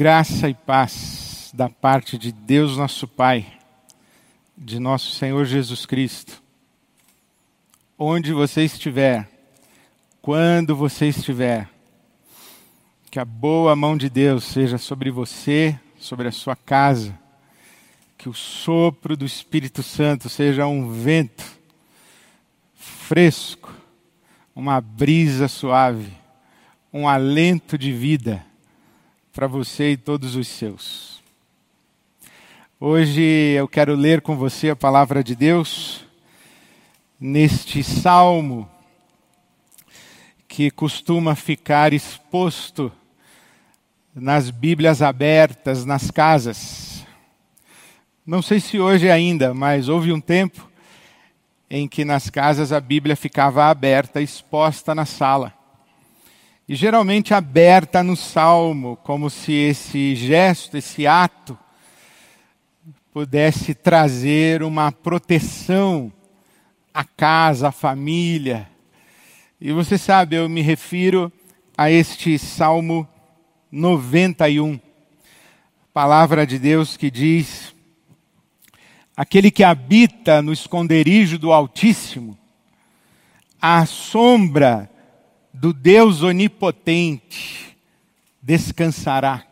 Graça e paz da parte de Deus nosso Pai, de nosso Senhor Jesus Cristo. Onde você estiver, quando você estiver, que a boa mão de Deus seja sobre você, sobre a sua casa, que o sopro do Espírito Santo seja um vento fresco, uma brisa suave, um alento de vida para você e todos os seus. Hoje eu quero ler com você a palavra de Deus neste salmo que costuma ficar exposto nas Bíblias abertas nas casas. Não sei se hoje ainda, mas houve um tempo em que nas casas a Bíblia ficava aberta, exposta na sala e geralmente aberta no salmo, como se esse gesto, esse ato, pudesse trazer uma proteção à casa, à família. E você sabe, eu me refiro a este Salmo 91, palavra de Deus que diz: Aquele que habita no esconderijo do Altíssimo, à sombra do Deus onipotente descansará.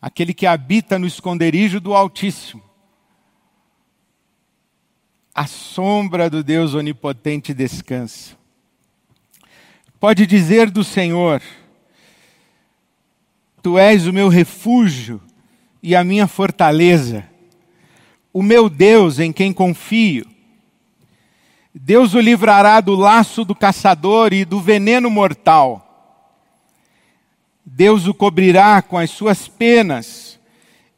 Aquele que habita no esconderijo do Altíssimo. A sombra do Deus onipotente descansa. Pode dizer do Senhor: Tu és o meu refúgio e a minha fortaleza, o meu Deus em quem confio Deus o livrará do laço do caçador e do veneno mortal. Deus o cobrirá com as suas penas,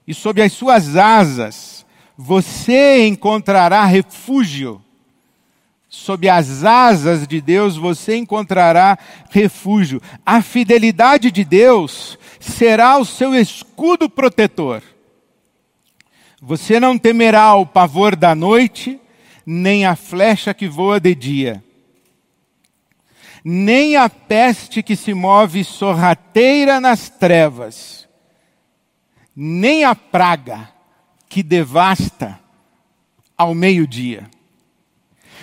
e sob as suas asas você encontrará refúgio. Sob as asas de Deus você encontrará refúgio. A fidelidade de Deus será o seu escudo protetor. Você não temerá o pavor da noite, nem a flecha que voa de dia, nem a peste que se move sorrateira nas trevas, nem a praga que devasta ao meio-dia.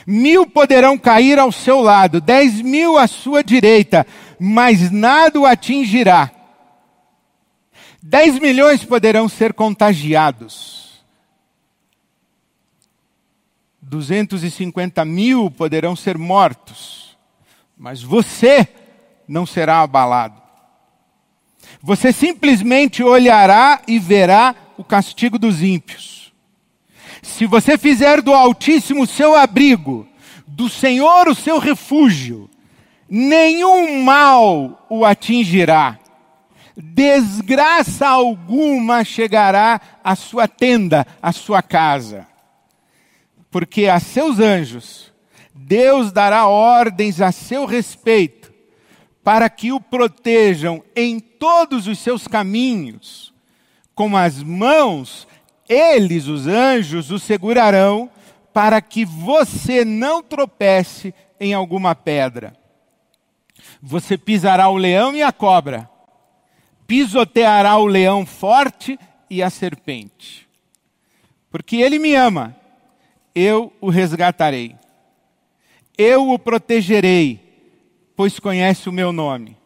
Mil poderão cair ao seu lado, dez mil à sua direita, mas nada o atingirá. Dez milhões poderão ser contagiados 250 mil poderão ser mortos, mas você não será abalado. Você simplesmente olhará e verá o castigo dos ímpios. Se você fizer do Altíssimo o seu abrigo, do Senhor o seu refúgio, nenhum mal o atingirá, desgraça alguma chegará à sua tenda, à sua casa porque a seus anjos Deus dará ordens a seu respeito, para que o protejam em todos os seus caminhos. Com as mãos, eles, os anjos, o segurarão, para que você não tropece em alguma pedra. Você pisará o leão e a cobra, pisoteará o leão forte e a serpente. Porque ele me ama eu o resgatarei. Eu o protegerei, pois conhece o meu nome.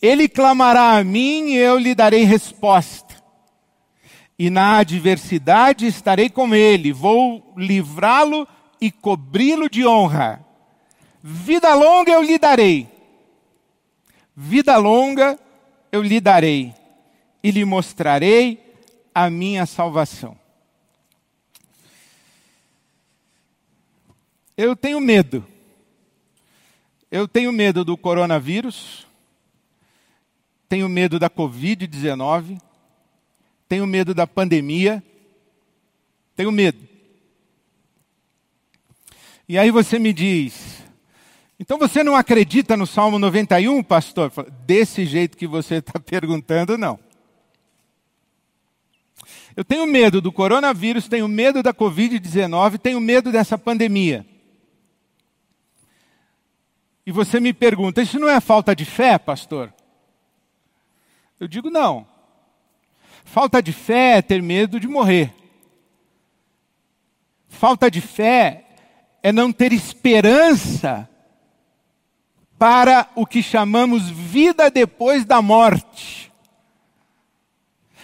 Ele clamará a mim e eu lhe darei resposta. E na adversidade estarei com ele, vou livrá-lo e cobri-lo de honra. Vida longa eu lhe darei. Vida longa eu lhe darei e lhe mostrarei a minha salvação. Eu tenho medo. Eu tenho medo do coronavírus, tenho medo da Covid-19, tenho medo da pandemia, tenho medo. E aí você me diz, então você não acredita no Salmo 91, pastor? Desse jeito que você está perguntando, não. Eu tenho medo do coronavírus, tenho medo da Covid-19, tenho medo dessa pandemia. E você me pergunta: isso não é falta de fé, pastor? Eu digo: não. Falta de fé é ter medo de morrer. Falta de fé é não ter esperança para o que chamamos vida depois da morte.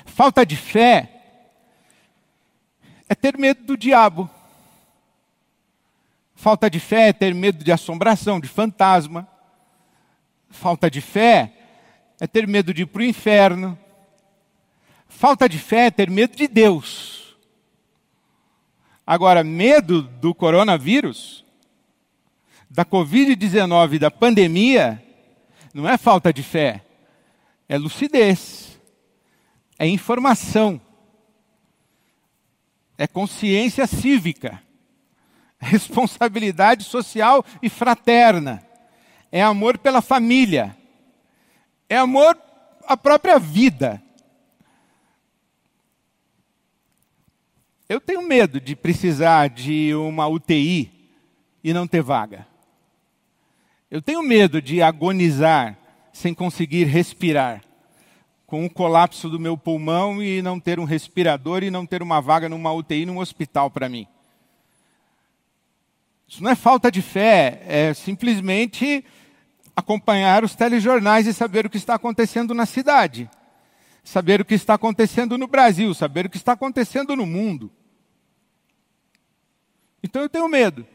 Falta de fé é ter medo do diabo. Falta de fé é ter medo de assombração, de fantasma. Falta de fé é ter medo de ir para o inferno. Falta de fé é ter medo de Deus. Agora, medo do coronavírus, da Covid-19, da pandemia, não é falta de fé, é lucidez, é informação, é consciência cívica, responsabilidade social e fraterna, é amor pela família, é amor à própria vida. Eu tenho medo de precisar de uma UTI e não ter vaga. Eu tenho medo de agonizar sem conseguir respirar, com o colapso do meu pulmão e não ter um respirador e não ter uma vaga numa UTI num hospital para mim. Isso não é falta de fé, é simplesmente acompanhar os telejornais e saber o que está acontecendo na cidade, saber o que está acontecendo no Brasil, saber o que está acontecendo no mundo. Então eu tenho medo.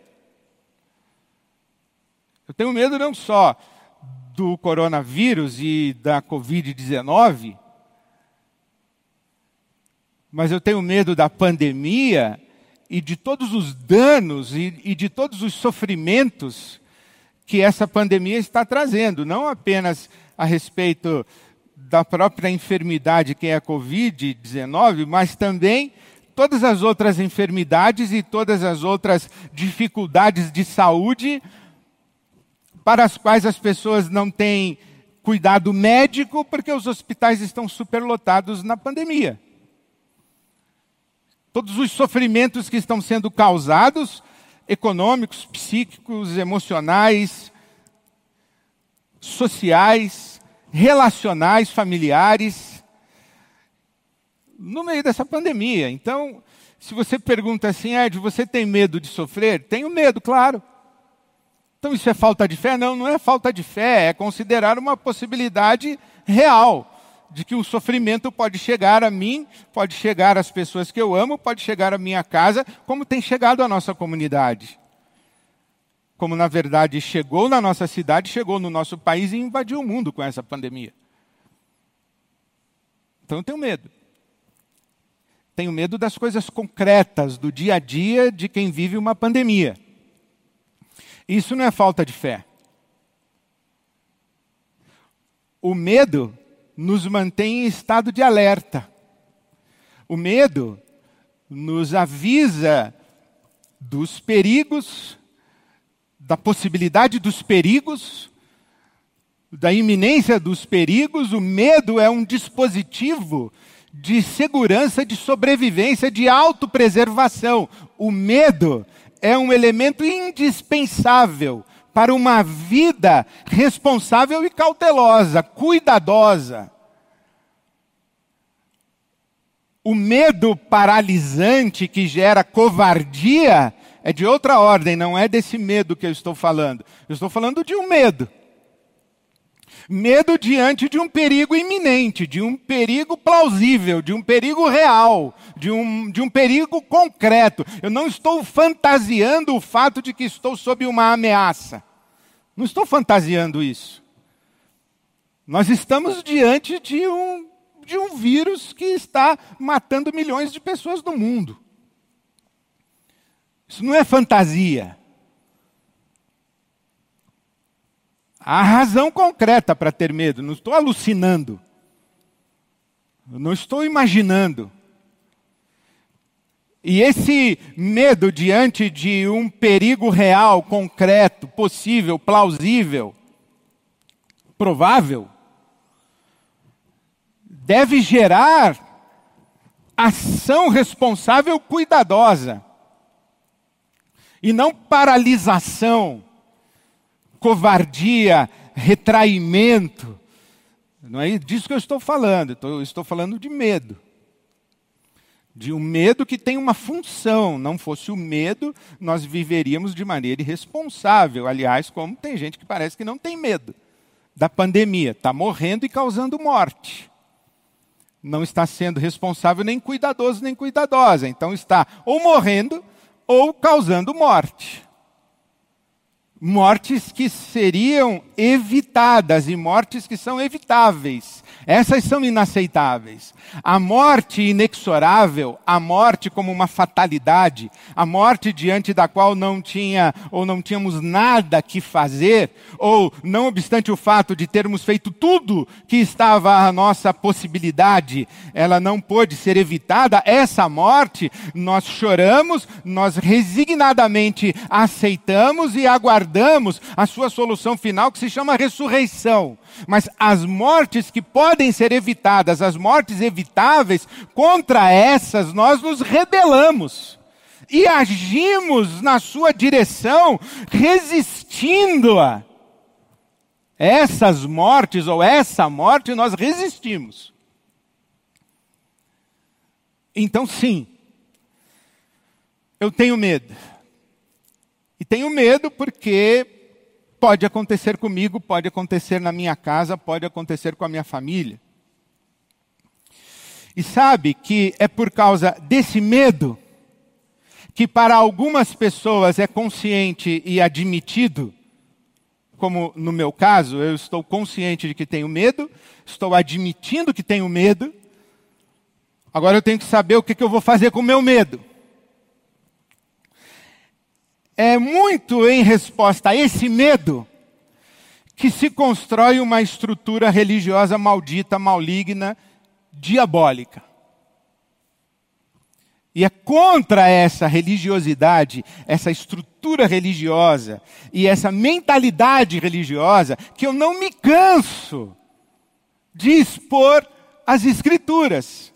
Eu tenho medo não só do coronavírus e da Covid-19, mas eu tenho medo da pandemia e de todos os danos e, e, de todos os sofrimentos que essa pandemia está trazendo, não apenas a respeito da própria enfermidade que é a Covid-19, mas também todas as outras enfermidades e todas as outras dificuldades de saúde para as quais as pessoas não têm cuidado médico porque os hospitais estão superlotados na pandemia. Todos os sofrimentos que estão sendo causados, econômicos, psíquicos, emocionais, sociais, relacionais, familiares, no meio dessa pandemia. Então, se você pergunta assim, Ed, você tem medo de sofrer? Tenho medo, claro. Então isso é falta de fé? Não, não é falta de fé, é considerar uma possibilidade real de que o sofrimento pode chegar a mim, pode chegar às pessoas que eu amo, pode chegar à minha casa, como tem chegado à nossa comunidade. Como na verdade chegou na nossa cidade, chegou no nosso país e invadiu o mundo com essa pandemia. Então eu tenho medo. Tenho medo das coisas concretas do dia a dia de quem vive uma pandemia. Isso não é falta de fé. O medo nos mantém em estado de alerta. O medo nos avisa dos perigos, da possibilidade dos perigos, da iminência dos perigos. O medo é um dispositivo de segurança, de sobrevivência, de autopreservação. O medo é um elemento indispensável para uma vida responsável e cautelosa, cuidadosa. O medo paralisante que gera covardia é de outra ordem, não é desse medo que eu estou falando. Eu estou falando de um medo Medo diante de um perigo iminente, de um perigo plausível, de um perigo real, de um, de um perigo concreto. Eu não estou fantasiando o fato de que estou sob uma ameaça. Não estou fantasiando isso. Nós estamos diante de um, de um vírus que está matando milhões de pessoas no mundo. Isso não é fantasia. Há razão concreta para ter medo, não estou alucinando. Não estou imaginando. E esse medo diante de um perigo real, concreto, possível, plausível, provável, deve gerar ação responsável cuidadosa e não paralisação covardia, retraimento. Não é disso que eu estou falando, eu estou falando de medo. De um medo que tem uma função. Não fosse o medo, nós viveríamos de maneira irresponsável. Aliás, como tem gente que parece que não tem medo da pandemia, está morrendo e causando morte. Não está sendo responsável nem cuidadoso nem cuidadosa. Então está ou morrendo ou causando morte mortes que seriam evitadas e mortes que são evitáveis. Essas são inaceitáveis. A morte inexorável, a morte como uma fatalidade, a morte diante da qual não tinha ou não tínhamos nada que fazer, ou não obstante o fato de termos feito tudo que estava à nossa possibilidade, ela não pôde ser evitada, essa morte nós choramos, nós resignadamente aceitamos e aguardamos a sua solução final, que se chama ressurreição. Mas as mortes que podem ser evitadas, as mortes evitáveis, contra essas nós nos rebelamos. E agimos na sua direção, resistindo-a. Essas mortes, ou essa morte, nós resistimos. Então, sim, eu tenho medo. E tenho medo porque pode acontecer comigo, pode acontecer na minha casa, pode acontecer com a minha família. E sabe que é por causa desse medo que para algumas pessoas é consciente e admitido, como no meu caso, eu estou consciente de que tenho medo, estou admitindo que tenho medo, agora eu tenho que saber o que, eu vou fazer com o meu medo é muito em resposta a esse medo que se constrói uma estrutura religiosa maldita, maligna, diabólica. E é contra essa religiosidade, essa estrutura religiosa e essa mentalidade religiosa que eu não me canso de expor as Escrituras.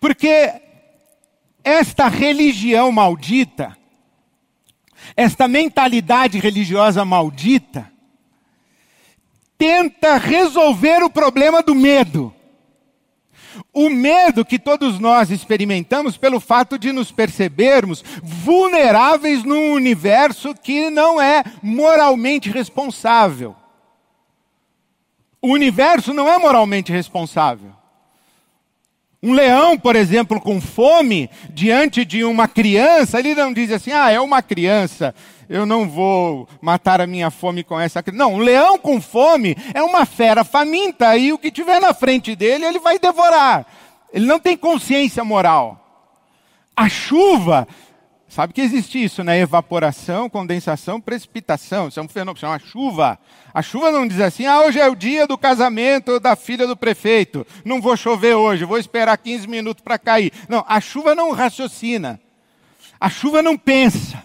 Porque esta religião maldita, esta mentalidade religiosa maldita, tenta resolver o problema do medo. O medo que todos nós experimentamos pelo fato de nos percebermos vulneráveis num universo que não é moralmente responsável. O universo não é moralmente responsável. Um leão, por exemplo, com fome, diante de uma criança, ele não diz assim: ah, é uma criança, eu não vou matar a minha fome com essa criança. Não, um leão com fome é uma fera faminta e o que tiver na frente dele, ele vai devorar. Ele não tem consciência moral. A chuva Sabe que existe isso, né? Evaporação, condensação, precipitação. Isso é um fenômeno, chama chuva. A chuva não diz assim, ah, hoje é o dia do casamento da filha do prefeito. Não vou chover hoje, vou esperar 15 minutos para cair. Não, a chuva não raciocina. A chuva não pensa.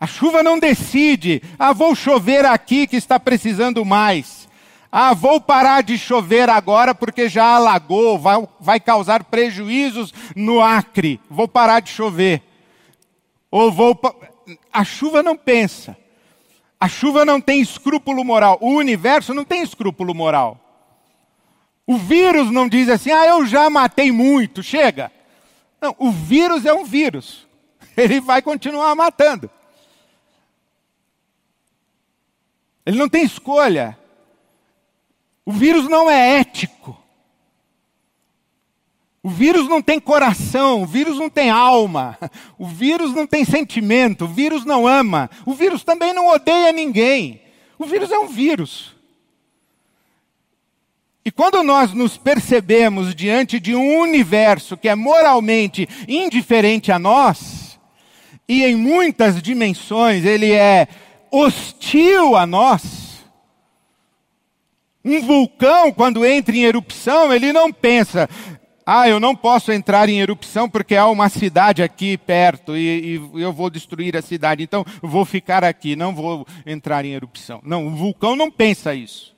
A chuva não decide, ah, vou chover aqui que está precisando mais. Ah, vou parar de chover agora porque já alagou, vai, vai causar prejuízos no Acre. Vou parar de chover. Ou vou. A chuva não pensa. A chuva não tem escrúpulo moral. O universo não tem escrúpulo moral. O vírus não diz assim, ah, eu já matei muito, chega. Não, o vírus é um vírus. Ele vai continuar matando. Ele não tem escolha. O vírus não é ético. O vírus não tem coração, o vírus não tem alma, o vírus não tem sentimento, o vírus não ama, o vírus também não odeia ninguém. O vírus é um vírus. E quando nós nos percebemos diante de um universo que é moralmente indiferente a nós, e em muitas dimensões ele é hostil a nós, um vulcão, quando entra em erupção, ele não pensa, ah, eu não posso entrar em erupção porque há uma cidade aqui perto e, e, eu vou destruir a cidade, então vou ficar aqui, não vou entrar em erupção. Não, o vulcão não pensa isso.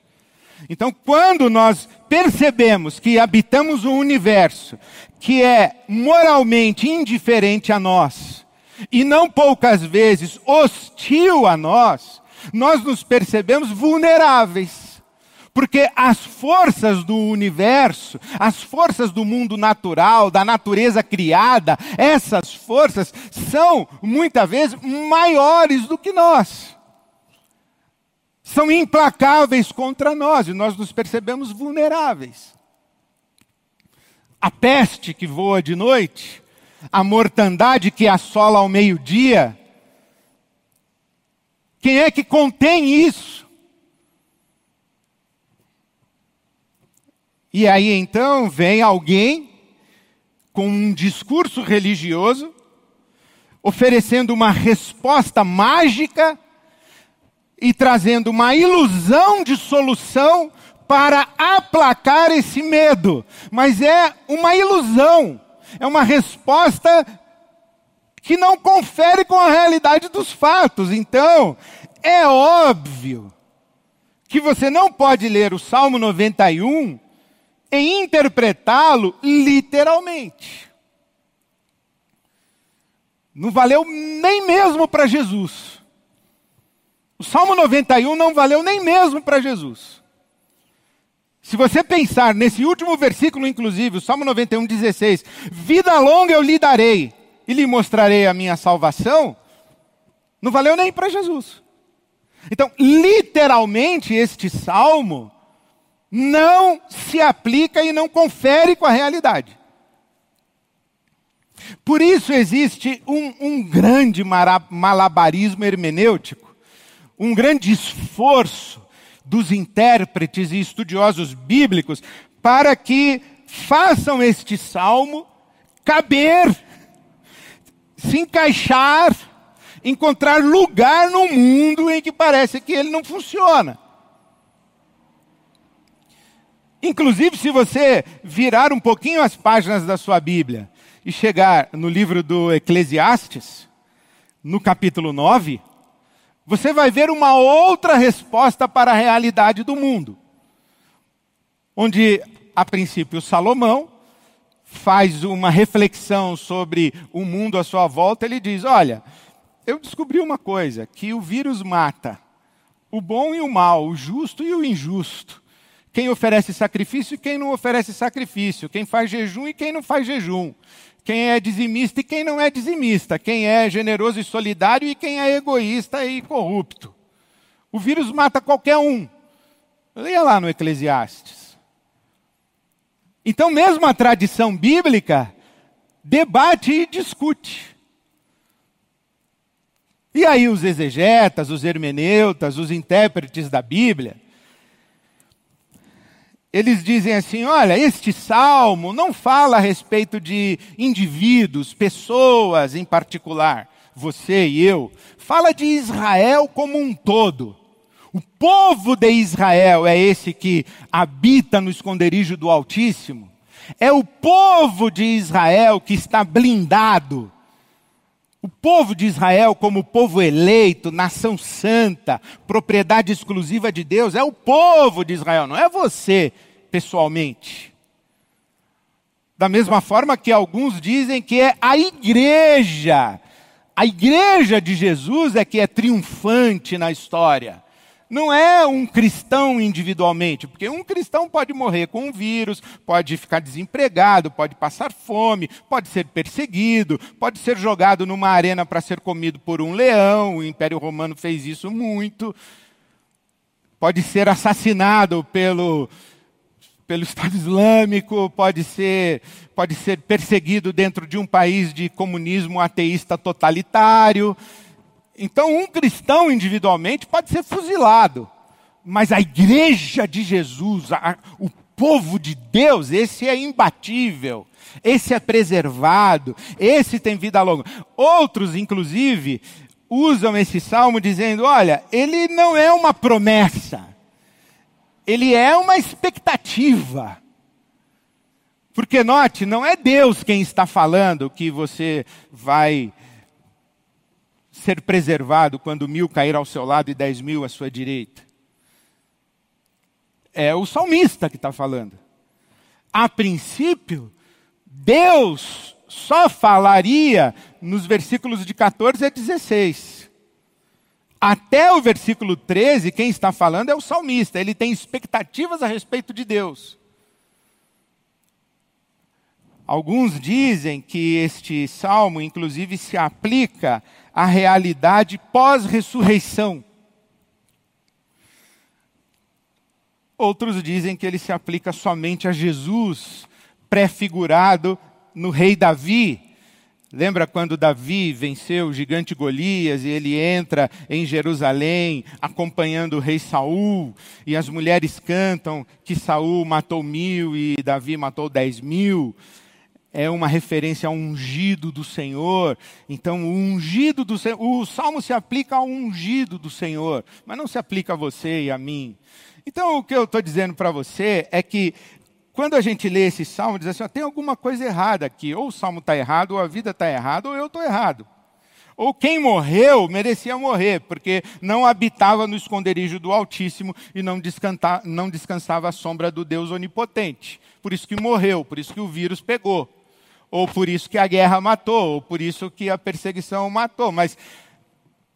Então, quando nós percebemos que habitamos um universo que é moralmente indiferente a nós, e não poucas vezes hostil a nós, nós nos percebemos vulneráveis. Porque as forças do universo, as forças do mundo natural, da natureza criada, essas forças são muitas vezes maiores do que nós. São implacáveis contra nós e nós nos percebemos vulneráveis. A peste que voa de noite, a mortandade que assola ao meio-dia, quem é que contém isso? E aí então vem alguém com um discurso religioso, oferecendo uma resposta mágica e trazendo uma ilusão de solução para aplacar esse medo. Mas é uma ilusão, é uma resposta que não confere com a realidade dos fatos. Então, é óbvio que você não pode ler o Salmo 91 e interpretá-lo literalmente. Não valeu nem mesmo para Jesus. O Salmo 91 não valeu nem mesmo para Jesus. Se você pensar nesse último versículo, inclusive, o Salmo 91, 16: Vida longa eu lhe darei e lhe mostrarei a minha salvação, não valeu nem para Jesus. Então, literalmente, este salmo não se aplica e não confere com a realidade. Por isso existe um, um grande malabarismo hermenêutico, um grande esforço dos intérpretes e estudiosos bíblicos para que façam este salmo caber, se encaixar, encontrar lugar no mundo em que parece que ele não funciona. Inclusive, se você virar um pouquinho as páginas da sua Bíblia e chegar no livro do Eclesiastes, no capítulo 9, você vai ver uma outra resposta para a realidade do mundo. Onde, a princípio, Salomão faz uma reflexão sobre o mundo à sua volta, ele diz: Olha, eu descobri uma coisa, que o vírus mata o bom e o mal, o justo e o injusto quem oferece sacrifício e quem não oferece sacrifício, quem faz jejum e quem não faz jejum, quem é dizimista e quem não é dizimista, quem é generoso e solidário e quem é egoísta e corrupto. O vírus mata qualquer um. Leia lá no Eclesiastes. Então, mesmo a tradição bíblica debate e discute. E aí, os exegetas, os hermeneutas, os intérpretes da Bíblia, eles dizem assim: olha, este salmo não fala a respeito de indivíduos, pessoas em particular, você e eu. Fala de Israel como um todo. O povo de Israel é esse que habita no esconderijo do Altíssimo. É o povo de Israel que está blindado. O povo de Israel, como povo eleito, nação santa, propriedade exclusiva de Deus, é o povo de Israel, não é você pessoalmente. Da mesma forma que alguns dizem que é a igreja. A igreja de Jesus é que é triunfante na história. Não é um cristão individualmente, porque um cristão pode morrer com um vírus, pode ficar desempregado, pode passar fome, pode ser perseguido, pode ser jogado numa arena para ser comido por um leão, o Império Romano fez isso muito. Pode ser assassinado pelo, pelo Estado Islâmico, pode ser, pode ser perseguido dentro de um país de comunismo ateísta totalitário. Então, um cristão individualmente pode ser fuzilado, mas a igreja de Jesus, a, o povo de Deus, esse é imbatível, esse é preservado, esse tem vida longa. Outros, inclusive, usam esse salmo dizendo: olha, ele não é uma promessa ele é uma expectativa. Porque note, não é Deus quem está falando que você vai ser preservado quando mil cair ao seu lado e dez mil à sua direita. É o salmista que está falando. A princípio, Deus só falaria nos versículos de 14 a 16. Até o versículo 13, quem está falando é o salmista, ele tem expectativas a respeito de Deus. Alguns dizem que este salmo, inclusive, se aplica à realidade pós-ressurreição. Outros dizem que ele se aplica somente a Jesus, prefigurado no rei Davi. Lembra quando Davi venceu o gigante Golias e ele entra em Jerusalém acompanhando o rei Saul e as mulheres cantam que Saul matou mil e Davi matou dez mil é uma referência ao ungido do Senhor. Então, o ungido do Senhor, o salmo se aplica ao ungido do Senhor, mas não se aplica a você e a mim. Então, o que eu estou dizendo para você é que quando a gente lê esse salmo, diz assim: ó, tem alguma coisa errada aqui. Ou o salmo está errado, ou a vida está errada, ou eu estou errado. Ou quem morreu merecia morrer, porque não habitava no esconderijo do Altíssimo e não, não descansava à sombra do Deus Onipotente. Por isso que morreu, por isso que o vírus pegou ou por isso que a guerra matou, ou por isso que a perseguição matou. Mas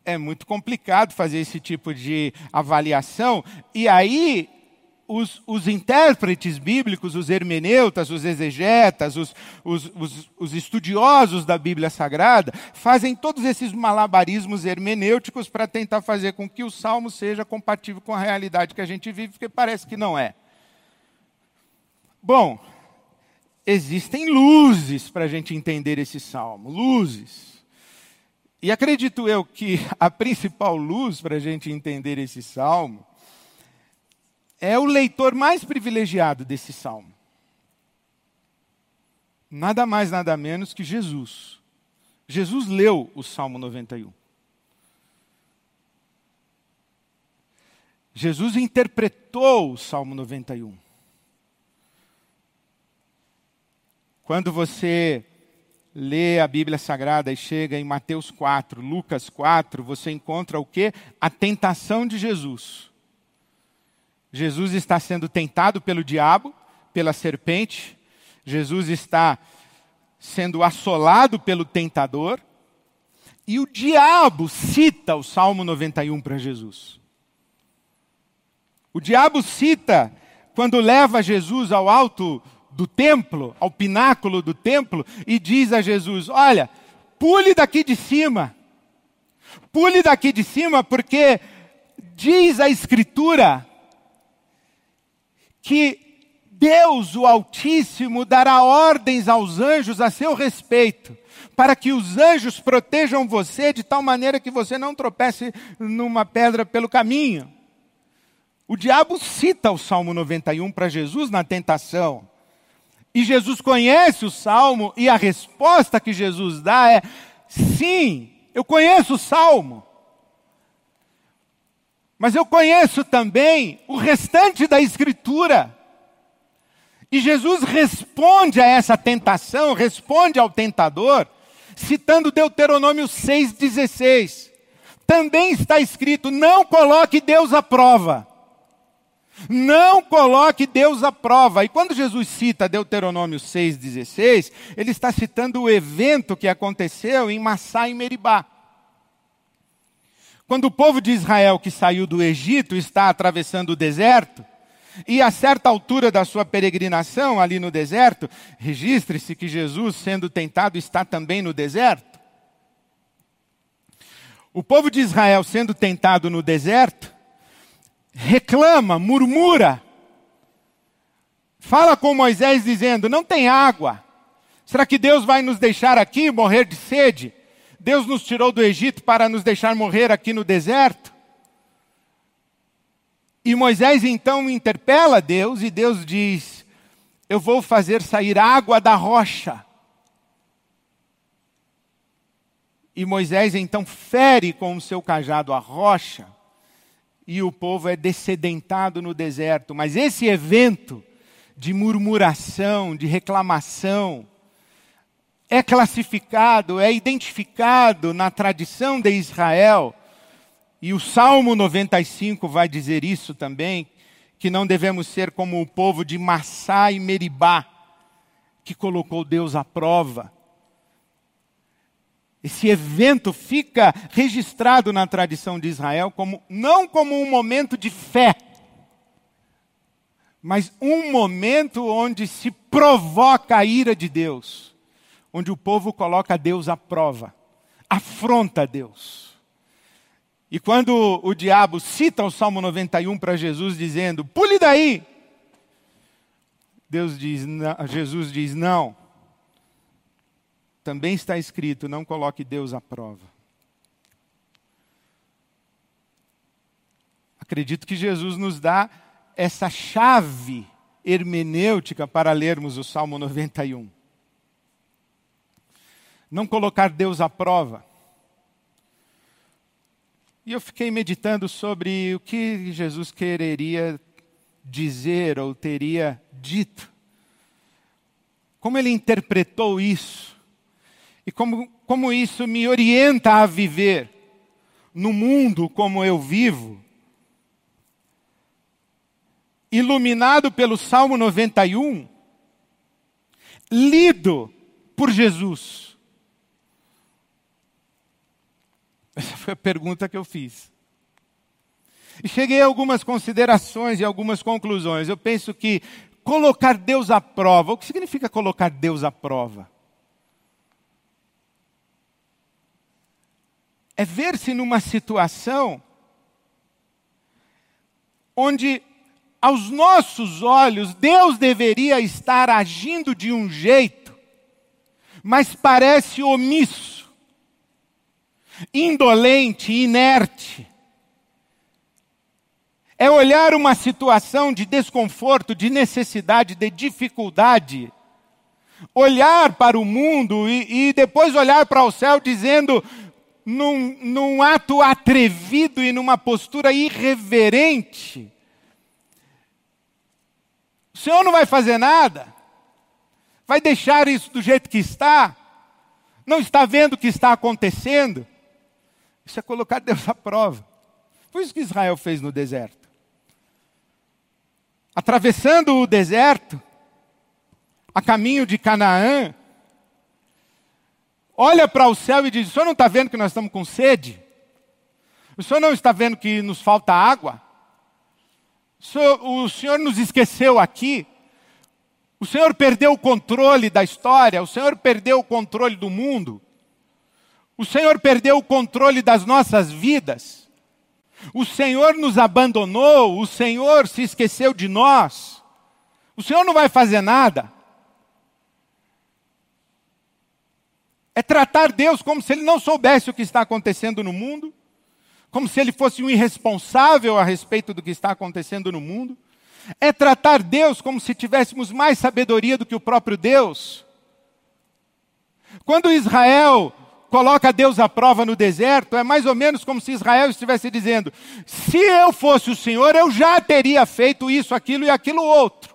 é muito complicado fazer esse tipo de avaliação. E aí, os, os intérpretes bíblicos, os hermeneutas, os exegetas, os, os, os, estudiosos da Bíblia Sagrada, fazem todos esses malabarismos hermenêuticos para tentar fazer com que o salmo seja compatível com a realidade que a gente vive, porque parece que não é. Bom, existem luzes para a gente entender esse salmo luzes. E acredito eu que a principal luz para a gente entender esse salmo é o leitor mais privilegiado desse salmo. Nada mais, nada menos que Jesus. Jesus leu o Salmo 91. Jesus interpretou o Salmo 91. Quando você lê a Bíblia Sagrada e chega em Mateus 4, Lucas 4, você encontra o que? A tentação de Jesus. Jesus está sendo tentado pelo diabo, pela serpente. Jesus está sendo assolado pelo tentador. E o diabo cita o Salmo 91 para Jesus. O diabo cita quando leva Jesus ao alto do templo, ao pináculo do templo, e diz a Jesus: Olha, pule daqui de cima. Pule daqui de cima, porque diz a Escritura que Deus, o Altíssimo, dará ordens aos anjos a seu respeito, para que os anjos protejam você de tal maneira que você não tropece numa pedra pelo caminho. O diabo cita o Salmo 91 para Jesus na tentação. E Jesus conhece o salmo, e a resposta que Jesus dá é: sim, eu conheço o salmo. Mas eu conheço também o restante da Escritura. E Jesus responde a essa tentação, responde ao tentador, citando Deuteronômio 6,16. Também está escrito: não coloque Deus à prova. Não coloque Deus à prova. E quando Jesus cita Deuteronômio 6,16, ele está citando o evento que aconteceu em Massá e Meribá. Quando o povo de Israel que saiu do Egito está atravessando o deserto, e a certa altura da sua peregrinação ali no deserto, registre-se que Jesus, sendo tentado, está também no deserto. O povo de Israel sendo tentado no deserto, reclama, murmura. Fala com Moisés dizendo: Não tem água. Será que Deus vai nos deixar aqui morrer de sede? Deus nos tirou do Egito para nos deixar morrer aqui no deserto? E Moisés então interpela Deus e Deus diz: Eu vou fazer sair água da rocha. E Moisés então fere com o seu cajado a rocha e o povo é descedentado no deserto. Mas esse evento de murmuração, de reclamação, é classificado, é identificado na tradição de Israel, e o Salmo 95 vai dizer isso também, que não devemos ser como o povo de Massá e Meribá, que colocou Deus à prova. Esse evento fica registrado na tradição de Israel como não como um momento de fé, mas um momento onde se provoca a ira de Deus, onde o povo coloca Deus à prova, afronta Deus. E quando o diabo cita o Salmo 91 para Jesus dizendo: "Pule daí", Deus diz, Jesus diz: "Não também está escrito: não coloque Deus à prova. Acredito que Jesus nos dá essa chave hermenêutica para lermos o Salmo 91. Não colocar Deus à prova. E eu fiquei meditando sobre o que Jesus quereria dizer ou teria dito. Como ele interpretou isso e como, como isso me orienta a viver no mundo como eu vivo, iluminado pelo Salmo 91, lido por Jesus. Essa foi a pergunta que eu fiz. E cheguei a algumas considerações e algumas conclusões. Eu penso que colocar Deus à prova, o que significa colocar Deus à prova? É ver-se numa situação onde, aos nossos olhos, Deus deveria estar agindo de um jeito, mas parece omisso, indolente, inerte. É olhar uma situação de desconforto, de necessidade, de dificuldade, olhar para o mundo e, e depois olhar para o céu dizendo: num, num ato atrevido e numa postura irreverente. O Senhor não vai fazer nada? Vai deixar isso do jeito que está? Não está vendo o que está acontecendo? Isso é colocar Deus à prova. Foi isso que Israel fez no deserto. Atravessando o deserto, a caminho de Canaã, olha para o céu e diz: O senhor não está vendo que nós estamos com sede? O senhor não está vendo que nos falta água? O senhor, o senhor nos esqueceu aqui? O senhor perdeu o controle da história? O senhor perdeu o controle do mundo? O senhor perdeu o controle das nossas vidas? O senhor nos abandonou? O senhor se esqueceu de nós? O senhor não vai fazer nada? É tratar Deus como se ele não soubesse o que está acontecendo no mundo, como se ele fosse um irresponsável a respeito do que está acontecendo no mundo. É tratar Deus como se tivéssemos mais sabedoria do que o próprio Deus. Quando Israel coloca Deus à prova no deserto, é mais ou menos como se Israel estivesse dizendo: se eu fosse o Senhor, eu já teria feito isso, aquilo e aquilo outro.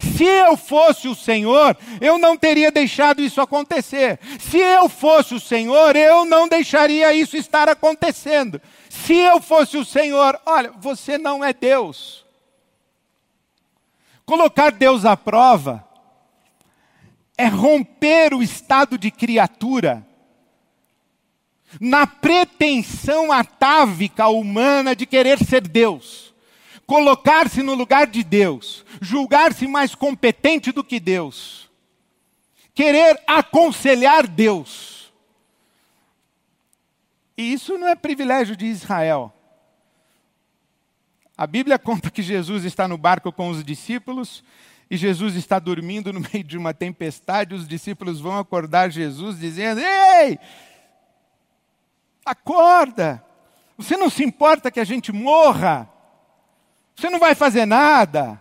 Se eu fosse o Senhor, eu não teria deixado isso acontecer. Se eu fosse o Senhor, eu não deixaria isso estar acontecendo. Se eu fosse o Senhor, olha, você não é Deus. Colocar Deus à prova é romper o estado de criatura na pretensão atávica humana de querer ser Deus colocar-se no lugar de Deus, julgar-se mais competente do que Deus, querer aconselhar Deus. E isso não é privilégio de Israel. A Bíblia conta que Jesus está no barco com os discípulos e Jesus está dormindo no meio de uma tempestade. Os discípulos vão acordar Jesus dizendo: Ei, acorda! Você não se importa que a gente morra? Você não vai fazer nada.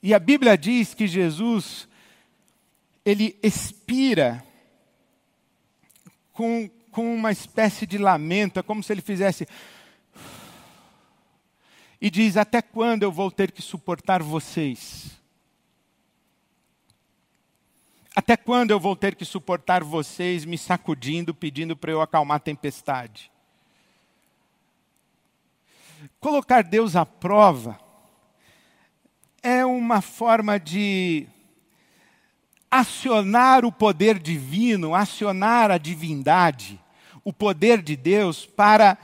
E a Bíblia diz que Jesus, ele expira com, com uma espécie de lamento, é como se ele fizesse. E diz: Até quando eu vou ter que suportar vocês? Até quando eu vou ter que suportar vocês me sacudindo, pedindo para eu acalmar a tempestade? Colocar Deus à prova é uma forma de acionar o poder divino, acionar a divindade, o poder de Deus para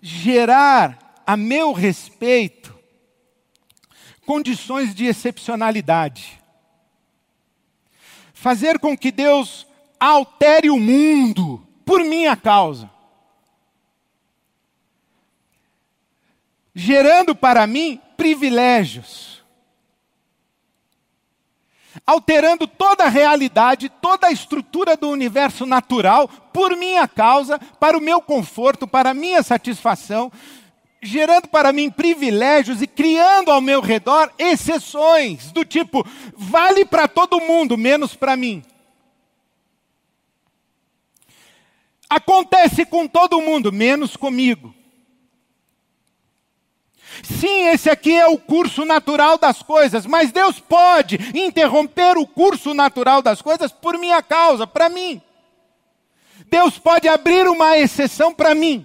gerar a meu respeito condições de excepcionalidade. Fazer com que Deus altere o mundo por minha causa. Gerando para mim privilégios. Alterando toda a realidade, toda a estrutura do universo natural, por minha causa, para o meu conforto, para a minha satisfação, gerando para mim privilégios e criando ao meu redor exceções, do tipo, vale para todo mundo, menos para mim. Acontece com todo mundo, menos comigo. Sim, esse aqui é o curso natural das coisas, mas Deus pode interromper o curso natural das coisas por minha causa, para mim. Deus pode abrir uma exceção para mim.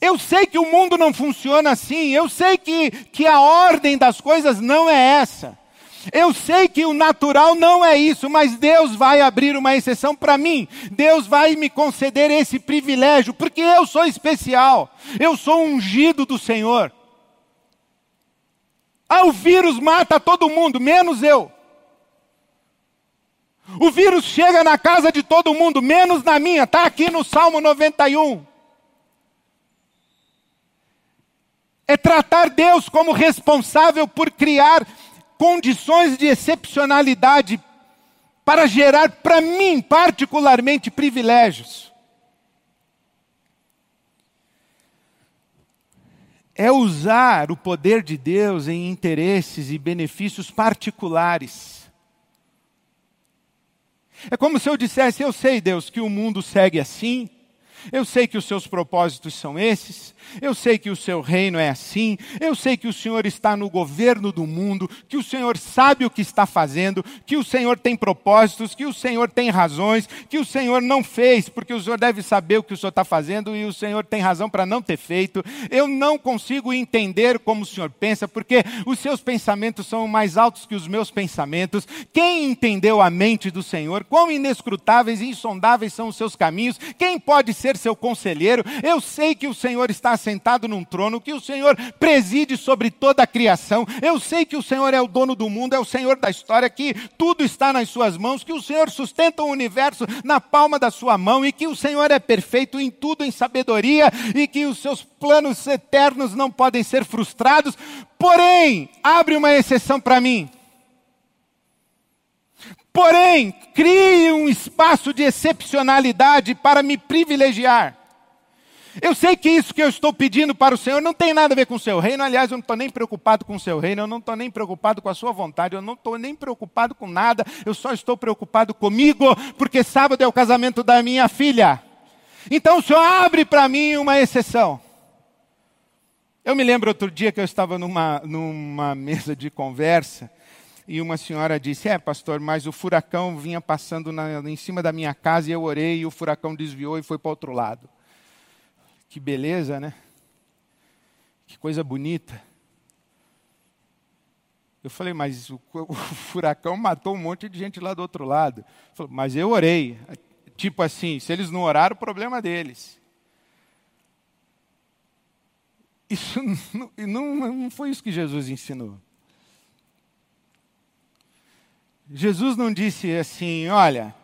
Eu sei que o mundo não funciona assim, eu sei que, que a ordem das coisas não é essa. Eu sei que o natural não é isso, mas Deus vai abrir uma exceção para mim. Deus vai me conceder esse privilégio, porque eu sou especial. Eu sou ungido do Senhor. Ah, o vírus mata todo mundo, menos eu. O vírus chega na casa de todo mundo, menos na minha. Está aqui no Salmo 91. É tratar Deus como responsável por criar condições de excepcionalidade para gerar para mim, particularmente, privilégios. É usar o poder de Deus em interesses e benefícios particulares. É como se eu dissesse: Eu sei, Deus, que o mundo segue assim, eu sei que os seus propósitos são esses, eu sei que o seu reino é assim, eu sei que o Senhor está no governo do mundo, que o Senhor sabe o que está fazendo, que o Senhor tem propósitos, que o Senhor tem razões, que o Senhor não fez, porque o Senhor deve saber o que o Senhor está fazendo e o Senhor tem razão para não ter feito. Eu não consigo entender como o Senhor pensa, porque os seus pensamentos são mais altos que os meus pensamentos. Quem entendeu a mente do Senhor? Quão inescrutáveis e insondáveis são os seus caminhos? Quem pode ser seu conselheiro? Eu sei que o Senhor está assentado num trono, que o Senhor preside sobre toda a criação. Eu sei que o Senhor é o dono do mundo, é o Senhor da história, que tudo está nas suas mãos, que o Senhor sustenta o universo na palma da sua mão e que o Senhor é perfeito em tudo em sabedoria e que os seus planos eternos não podem ser frustrados. Porém, abre uma exceção para mim. Porém, crie um espaço de excepcionalidade para me privilegiar. Eu sei que isso que eu estou pedindo para o Senhor não tem nada a ver com o seu reino. Aliás, eu não estou nem preocupado com o seu reino, eu não estou nem preocupado com a sua vontade, eu não estou nem preocupado com nada. Eu só estou preocupado comigo, porque sábado é o casamento da minha filha. Então o Senhor abre para mim uma exceção. Eu me lembro outro dia que eu estava numa, numa mesa de conversa e uma senhora disse: É, pastor, mas o furacão vinha passando na, em cima da minha casa e eu orei e o furacão desviou e foi para outro lado. Que beleza, né? Que coisa bonita. Eu falei, mas o, o, furacão matou um monte de gente lá do outro lado. Falei, mas eu orei. Tipo assim, se eles não oraram, o problema deles. Isso não, não, não foi isso que Jesus ensinou. Jesus não disse assim: olha,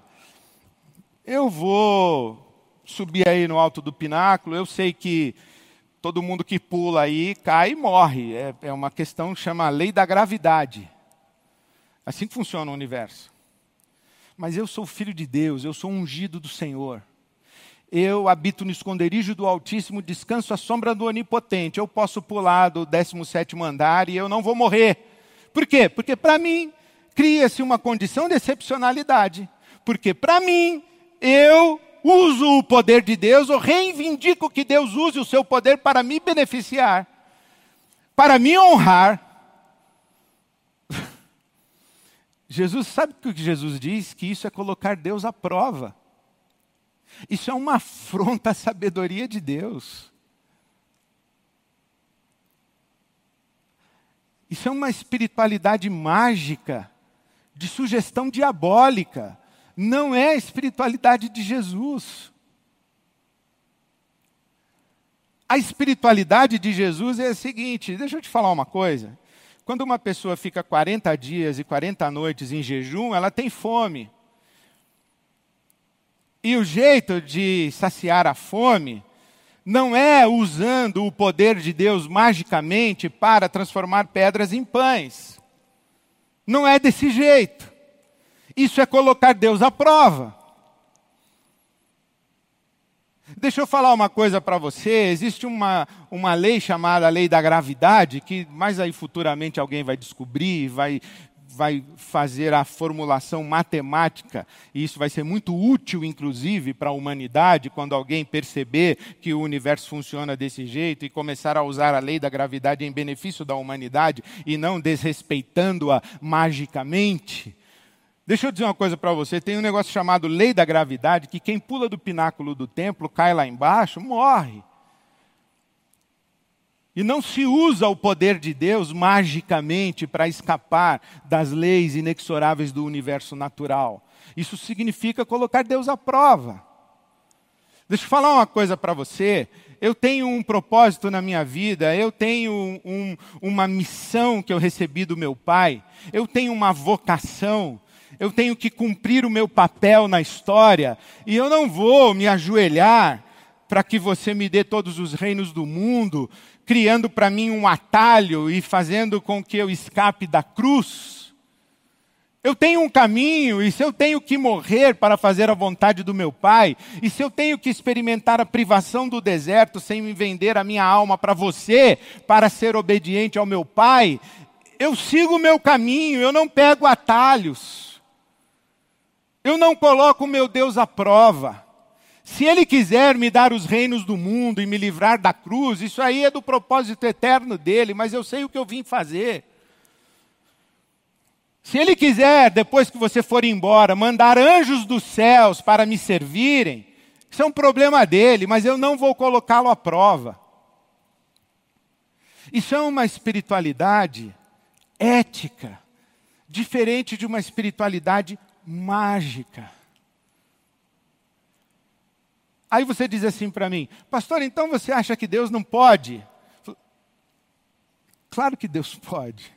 eu vou subir aí no alto do pináculo, eu sei que todo mundo que pula aí cai e morre. É, é uma questão que chama lei da gravidade. Assim que funciona o universo. Mas eu sou filho de Deus, eu sou ungido do Senhor. Eu habito no esconderijo do Altíssimo, descanso à sombra do Onipotente. Eu posso pular do 17 andar e eu não vou morrer. Por quê? Porque para mim cria-se uma condição de excepcionalidade. Porque para mim, eu uso o poder de Deus ou reivindico que Deus use o seu poder para me beneficiar, para me honrar. Jesus, sabe o que Jesus diz? Que isso é colocar Deus à prova. Isso é uma afronta à sabedoria de Deus. Isso é uma espiritualidade mágica de sugestão diabólica. Não é a espiritualidade de Jesus. A espiritualidade de Jesus é a seguinte: deixa eu te falar uma coisa. Quando uma pessoa fica 40 dias e 40 noites em jejum, ela tem fome. E o jeito de saciar a fome não é usando o poder de Deus magicamente para transformar pedras em pães. Não é desse jeito. Isso é colocar Deus à prova. Deixa eu falar uma coisa para você. Existe uma, uma lei chamada lei da gravidade, que mais aí futuramente alguém vai descobrir, vai, vai fazer a formulação matemática, e isso vai ser muito útil, inclusive, para a humanidade, quando alguém perceber que o universo funciona desse jeito e começar a usar a lei da gravidade em benefício da humanidade e não desrespeitando-a magicamente. Deixa eu dizer uma coisa para você: tem um negócio chamado lei da gravidade, que quem pula do pináculo do templo, cai lá embaixo, morre. E não se usa o poder de Deus magicamente para escapar das leis inexoráveis do universo natural. Isso significa colocar Deus à prova. Deixa eu falar uma coisa para você. Eu tenho um propósito na minha vida, eu tenho um, uma missão que eu recebi do meu pai, eu tenho uma vocação eu tenho que cumprir o meu papel na história, e eu não vou me ajoelhar para que você me dê todos os reinos do mundo, criando para mim um atalho e fazendo com que eu escape da cruz. Eu tenho um caminho, e se eu tenho que morrer para fazer a vontade do meu Pai, e se eu tenho que experimentar a privação do deserto sem me vender a minha alma para você, para ser obediente ao meu Pai, eu sigo o meu caminho, eu não pego atalhos. Eu não coloco o meu Deus à prova. Se Ele quiser me dar os reinos do mundo e me livrar da cruz, isso aí é do propósito eterno dele, mas eu sei o que eu vim fazer. Se Ele quiser, depois que você for embora, mandar anjos dos céus para me servirem, isso é um problema dele, mas eu não vou colocá-lo à prova. Isso é uma espiritualidade ética, diferente de uma espiritualidade mágica. Aí você diz assim para mim, pastor, então você acha que Deus não pode? Claro que Deus pode.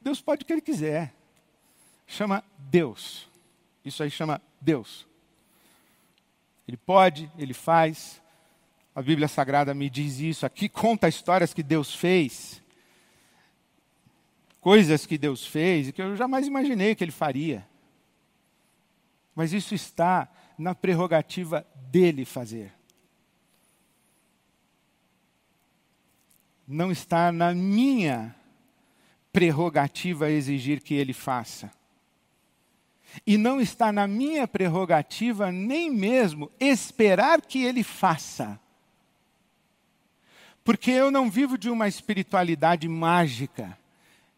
Deus pode o que Ele quiser. Chama Deus. Isso aí chama Deus. Ele pode, Ele faz. A Bíblia Sagrada me diz isso. Aqui conta histórias que Deus fez. Coisas que Deus fez e que eu jamais imaginei que Ele faria. Mas isso está na prerrogativa dele fazer. Não está na minha prerrogativa exigir que ele faça. E não está na minha prerrogativa nem mesmo esperar que ele faça. Porque eu não vivo de uma espiritualidade mágica.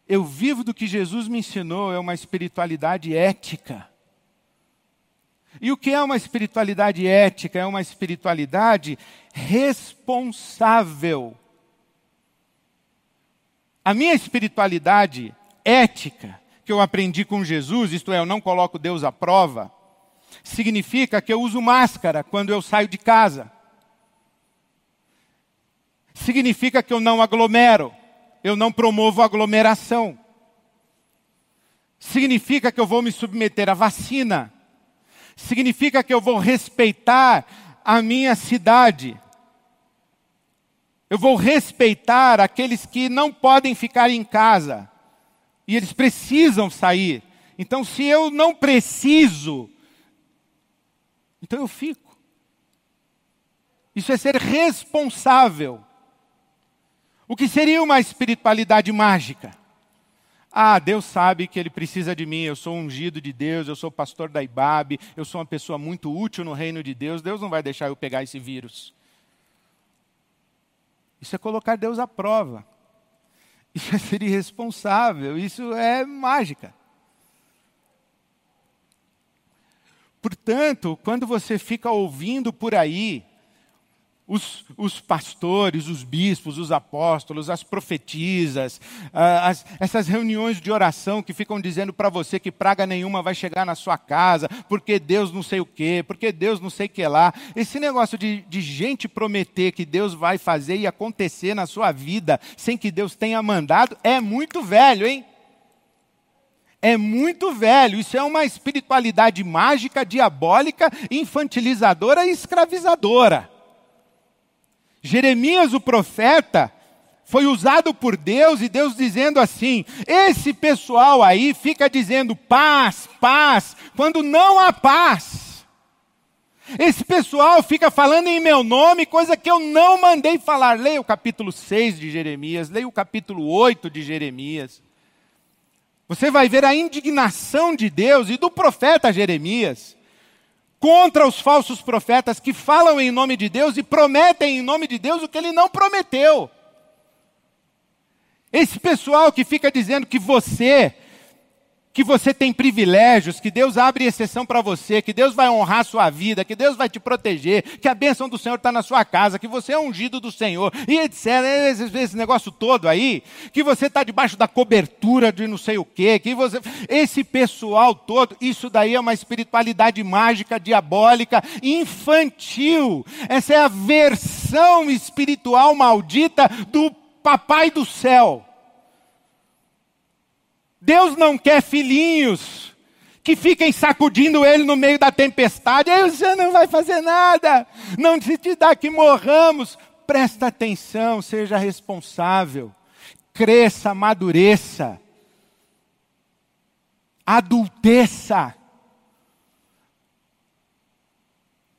Eu vivo do que Jesus me ensinou, é uma espiritualidade ética. E o que é uma espiritualidade ética? É uma espiritualidade responsável. A minha espiritualidade ética, que eu aprendi com Jesus, isto é, eu não coloco Deus à prova, significa que eu uso máscara quando eu saio de casa. Significa que eu não aglomero, eu não promovo aglomeração. Significa que eu vou me submeter à vacina significa que eu vou respeitar a minha cidade. Eu vou respeitar aqueles que não podem ficar em casa e eles precisam sair. Então, se eu não preciso, então eu fico. Isso é ser responsável. O que seria uma espiritualidade mágica? Ah, Deus sabe que Ele precisa de mim, eu sou ungido de Deus, eu sou pastor da IBAB, eu sou uma pessoa muito útil no reino de Deus, Deus não vai deixar eu pegar esse vírus. Isso é colocar Deus à prova. Isso é ser irresponsável, isso é mágica. Portanto, quando você fica ouvindo por aí os, os, pastores, os bispos, os apóstolos, as profetisas, as, essas reuniões de oração que ficam dizendo para você que praga nenhuma vai chegar na sua casa, porque Deus não sei o quê, porque Deus não sei o que lá. Esse negócio de, de gente prometer que Deus vai fazer e acontecer na sua vida sem que Deus tenha mandado é muito velho, hein? É muito velho. Isso é uma espiritualidade mágica, diabólica, infantilizadora e escravizadora. Jeremias, o profeta, foi usado por Deus e Deus dizendo assim: esse pessoal aí fica dizendo paz, paz, quando não há paz. Esse pessoal fica falando em meu nome, coisa que eu não mandei falar. Leia o capítulo 6 de Jeremias, leia o capítulo 8 de Jeremias. Você vai ver a indignação de Deus e do profeta Jeremias contra os falsos profetas que falam em nome de Deus e prometem em nome de Deus o que ele não prometeu. Esse pessoal que fica dizendo que você que você tem privilégios, que Deus abre exceção para você, que Deus vai honrar a sua vida, que Deus vai te proteger, que a bênção do Senhor está na sua casa, que você é ungido do Senhor, e etc. Esse, esse negócio todo aí, que você está debaixo da cobertura de não sei o quê, que você. Esse pessoal todo, isso daí é uma espiritualidade mágica, diabólica, infantil. Essa é a versão espiritual maldita do papai do céu. Deus não quer filhinhos que fiquem sacudindo ele no meio da tempestade. Aí você não vai fazer nada. Não se te dá que morramos. Presta atenção, seja responsável. Cresça, amadureça. Adulteça.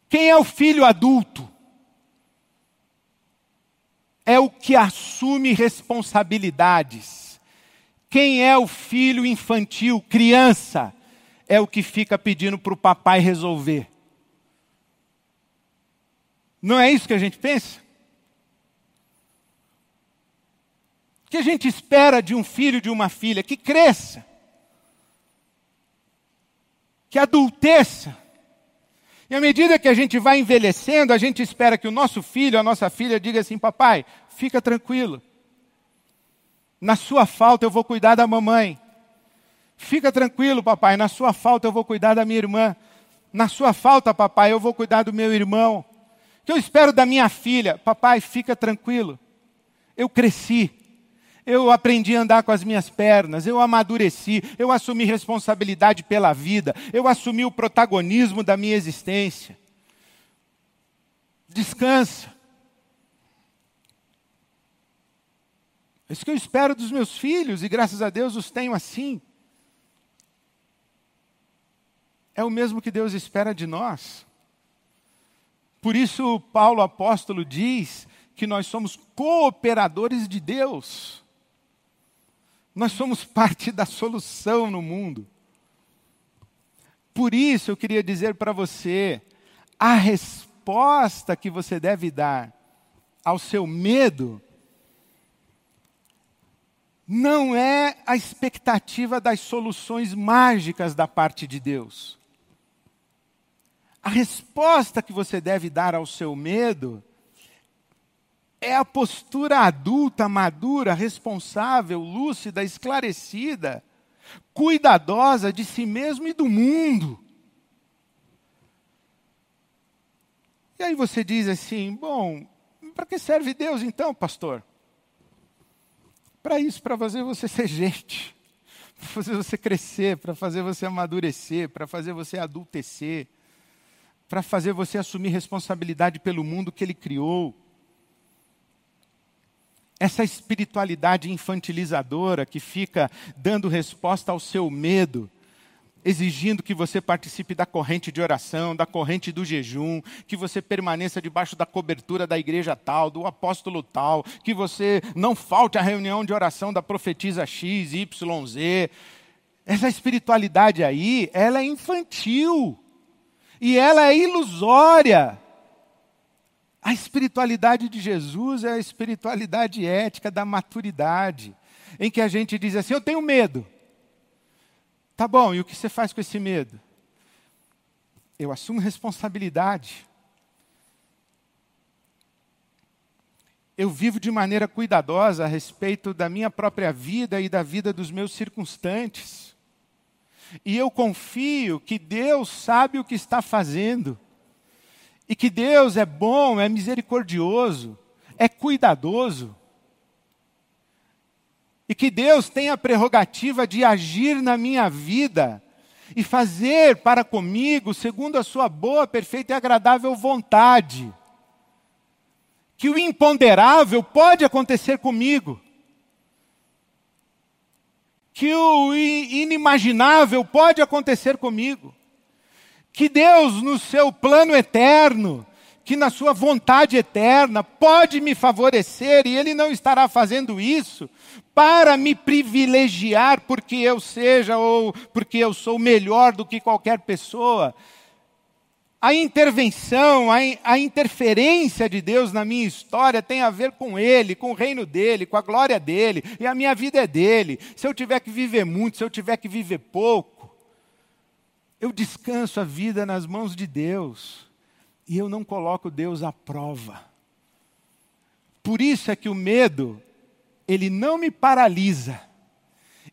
Quem é o filho adulto? É o que assume responsabilidades quem é o filho infantil, criança, é o que fica pedindo para o papai resolver. Não é isso que a gente pensa? O que a gente espera de um filho, de uma filha? Que cresça, que adulteça. E à medida que a gente vai envelhecendo, a gente espera que o nosso filho, a nossa filha, diga assim: papai, fica tranquilo. Na sua falta eu vou cuidar da mamãe. Fica tranquilo, papai, na sua falta eu vou cuidar da minha irmã. Na sua falta, papai, eu vou cuidar do meu irmão. O que eu espero da minha filha? Papai, fica tranquilo. Eu cresci. Eu aprendi a andar com as minhas pernas, eu amadureci, eu assumi responsabilidade pela vida, eu assumi o protagonismo da minha existência. Descansa. É isso que eu espero dos meus filhos e graças a Deus os tenho assim. É o mesmo que Deus espera de nós. Por isso, Paulo apóstolo diz que nós somos cooperadores de Deus. Nós somos parte da solução no mundo. Por isso, eu queria dizer para você: a resposta que você deve dar ao seu medo não é a expectativa das soluções mágicas da parte de Deus. A resposta que você deve dar ao seu medo é a postura adulta, madura, responsável, lúcida, esclarecida, cuidadosa de si mesmo e do mundo. E aí você diz assim: bom, para que serve Deus então, pastor? Para isso, para fazer você ser gente, para fazer você crescer, para fazer você amadurecer, para fazer você adultecer, para fazer você assumir responsabilidade pelo mundo que Ele criou. Essa espiritualidade infantilizadora que fica dando resposta ao seu medo, exigindo que você participe da corrente de oração, da corrente do jejum, que você permaneça debaixo da cobertura da igreja tal, do apóstolo tal, que você não falte à reunião de oração da profetisa X, Y, Z. Essa espiritualidade aí, ela é infantil. E ela é ilusória. A espiritualidade de Jesus é a espiritualidade ética da maturidade, em que a gente diz assim: eu tenho medo. Tá bom, e o que você faz com esse medo? Eu assumo responsabilidade. eu vivo de maneira cuidadosa a respeito da minha própria vida e da vida dos meus circunstantes. E eu confio que Deus sabe o que está fazendo. E que Deus é bom, é misericordioso, é cuidadoso. E que Deus tem a prerrogativa de agir na minha vida e fazer para comigo segundo a sua boa, perfeita e agradável vontade. Que o imponderável pode acontecer comigo, que o inimaginável pode acontecer comigo, que Deus, no seu plano eterno, que na sua vontade eterna pode me favorecer e Ele não estará fazendo isso para me privilegiar porque eu seja ou porque eu sou melhor do que qualquer pessoa a intervenção, a, a, interferência de Deus na minha história tem a ver com Ele, com o reino dele, com a glória dele, e a minha vida é dele. Se eu tiver que viver muito, se eu tiver que viver pouco, eu descanso a vida nas mãos de Deus, e eu não coloco Deus à prova. Por isso é que o medo, ele não me paralisa,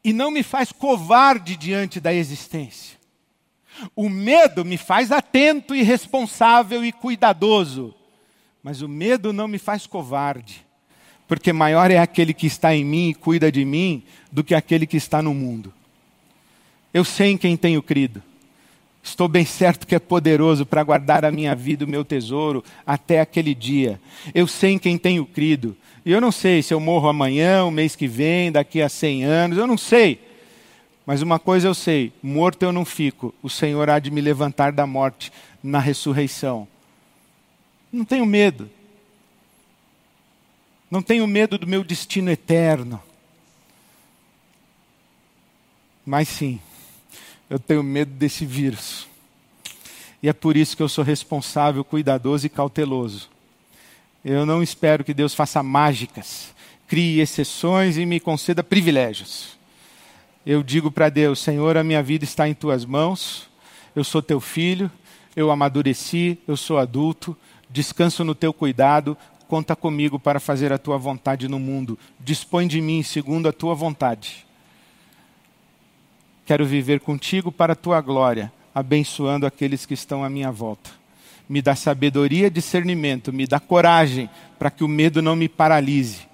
e não me faz covarde diante da existência. O medo me faz atento e responsável e cuidadoso, mas o medo não me faz covarde, porque maior é aquele que está em mim e cuida de mim do que aquele que está no mundo. Eu sei em quem tenho crido. Estou bem certo que é poderoso para guardar a minha vida, o meu tesouro, até aquele dia. Eu sei em quem tenho crido. E eu não sei se eu morro amanhã, o mês que vem, daqui a 100 anos, eu não sei. Mas uma coisa eu sei: morto eu não fico, o Senhor há de me levantar da morte na ressurreição. Não tenho medo. Não tenho medo do meu destino eterno. Mas sim, eu tenho medo desse vírus. E é por isso que eu sou responsável, cuidadoso e cauteloso. Eu não espero que Deus faça mágicas, crie exceções e me conceda privilégios eu digo para Deus: Senhor, a minha vida está em tuas mãos, eu sou teu filho, eu amadureci, eu sou adulto, descanso no teu cuidado, conta comigo para fazer a tua vontade no mundo, dispõe de mim segundo a tua vontade. Quero viver contigo para a tua glória, abençoando aqueles que estão à minha volta. Me dá sabedoria e discernimento, me dá coragem para que o medo não me paralise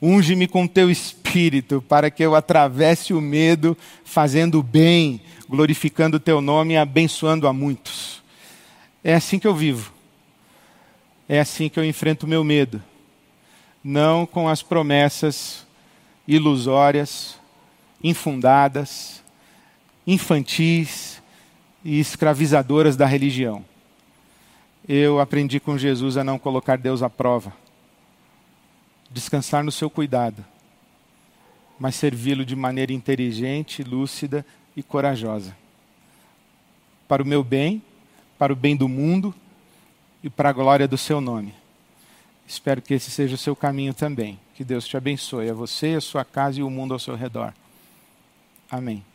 Unge-me com teu espírito, para que eu atravesse o medo, fazendo o bem, glorificando o teu nome e abençoando a muitos. É assim que eu vivo. É assim que eu enfrento o meu medo. Não com as promessas ilusórias, infundadas, infantis e escravizadoras da religião. Eu aprendi com Jesus a não colocar Deus à prova descansar no seu cuidado, mas servi-lo de maneira inteligente, lúcida e corajosa. Para o meu bem, para o bem do mundo e para a glória do seu nome. Espero que esse seja o seu caminho também. Que Deus te abençoe, a você, a sua casa e o mundo ao seu redor. Amém.